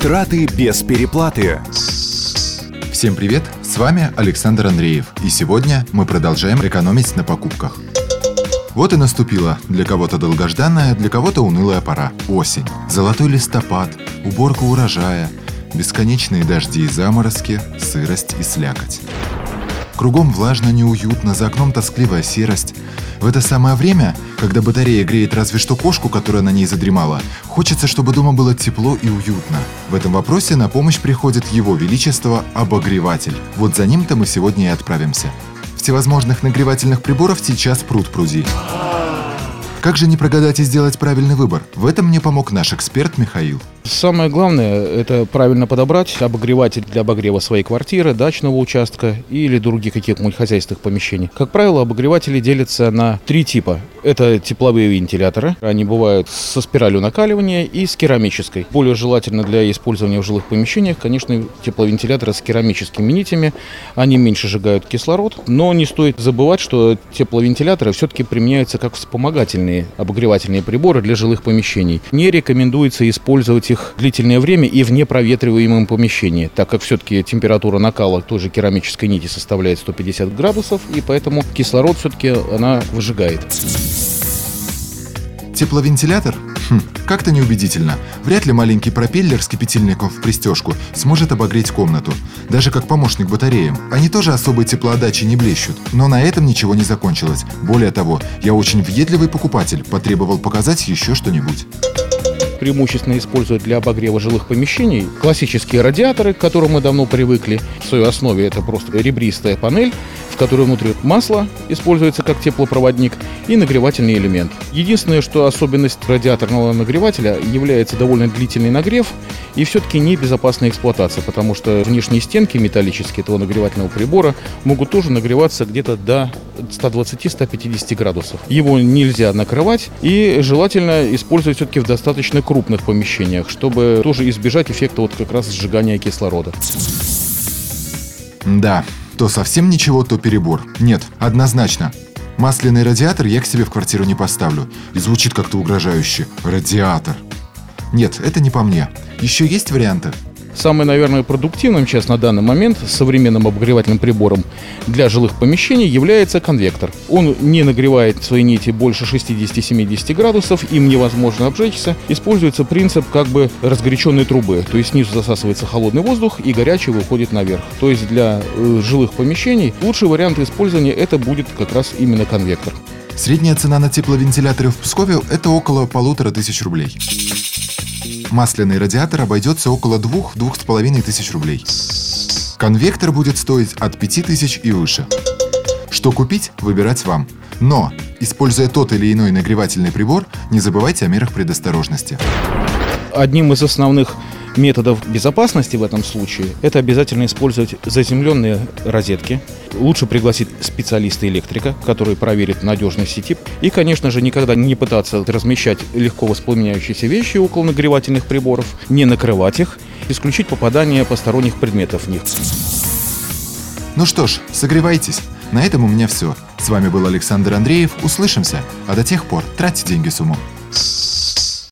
Траты без переплаты. Всем привет! С вами Александр Андреев. И сегодня мы продолжаем экономить на покупках. Вот и наступила для кого-то долгожданная, для кого-то унылая пора. Осень. Золотой листопад, уборка урожая, бесконечные дожди и заморозки, сырость и слякоть. Кругом влажно, неуютно, за окном тоскливая серость. В это самое время, когда батарея греет разве что кошку, которая на ней задремала, хочется, чтобы дома было тепло и уютно. В этом вопросе на помощь приходит Его Величество Обогреватель. Вот за ним-то мы сегодня и отправимся. Всевозможных нагревательных приборов сейчас пруд пруди. Как же не прогадать и сделать правильный выбор? В этом мне помог наш эксперт Михаил. Самое главное – это правильно подобрать обогреватель для обогрева своей квартиры, дачного участка или других каких-нибудь хозяйственных помещений. Как правило, обогреватели делятся на три типа. Это тепловые вентиляторы. Они бывают со спиралью накаливания и с керамической. Более желательно для использования в жилых помещениях, конечно, тепловентиляторы с керамическими нитями. Они меньше сжигают кислород, но не стоит забывать, что тепловентиляторы все-таки применяются как вспомогательные обогревательные приборы для жилых помещений. Не рекомендуется использовать их длительное время и в непроветриваемом помещении, так как все-таки температура накала той же керамической нити составляет 150 градусов, и поэтому кислород все-таки она выжигает. Тепловентилятор? Хм, как-то неубедительно. Вряд ли маленький пропеллер с кипятильником в пристежку сможет обогреть комнату. Даже как помощник батареям. Они тоже особой теплоотдачи не блещут. Но на этом ничего не закончилось. Более того, я очень въедливый покупатель, потребовал показать еще что-нибудь преимущественно используют для обогрева жилых помещений классические радиаторы, к которым мы давно привыкли. В своей основе это просто ребристая панель, в которой внутри масло используется как теплопроводник и нагревательный элемент. Единственное, что особенность радиаторного нагревателя является довольно длительный нагрев и все-таки небезопасная эксплуатация, потому что внешние стенки металлические этого нагревательного прибора могут тоже нагреваться где-то до 120-150 градусов. Его нельзя накрывать и желательно использовать все-таки в достаточно крупных помещениях, чтобы тоже избежать эффекта вот как раз сжигания кислорода. Да, то совсем ничего, то перебор. Нет, однозначно. Масляный радиатор я к себе в квартиру не поставлю. И звучит как-то угрожающе. Радиатор. Нет, это не по мне. Еще есть варианты? Самым, наверное, продуктивным сейчас на данный момент современным обогревательным прибором для жилых помещений является конвектор. Он не нагревает свои нити больше 60-70 градусов, им невозможно обжечься. Используется принцип как бы разгоряченной трубы, то есть снизу засасывается холодный воздух и горячий выходит наверх. То есть для э, жилых помещений лучший вариант использования это будет как раз именно конвектор. Средняя цена на тепловентиляторы в Пскове – это около полутора тысяч рублей. Масляный радиатор обойдется около 2-2,5 тысяч рублей. Конвектор будет стоить от 5 тысяч и выше. Что купить, выбирать вам. Но, используя тот или иной нагревательный прибор, не забывайте о мерах предосторожности. Одним из основных методов безопасности в этом случае – это обязательно использовать заземленные розетки. Лучше пригласить специалиста-электрика, который проверит надежность сети. И, конечно же, никогда не пытаться размещать легко воспламеняющиеся вещи около нагревательных приборов, не накрывать их, исключить попадание посторонних предметов в них. Ну что ж, согревайтесь. На этом у меня все. С вами был Александр Андреев. Услышимся. А до тех пор тратьте деньги с умом.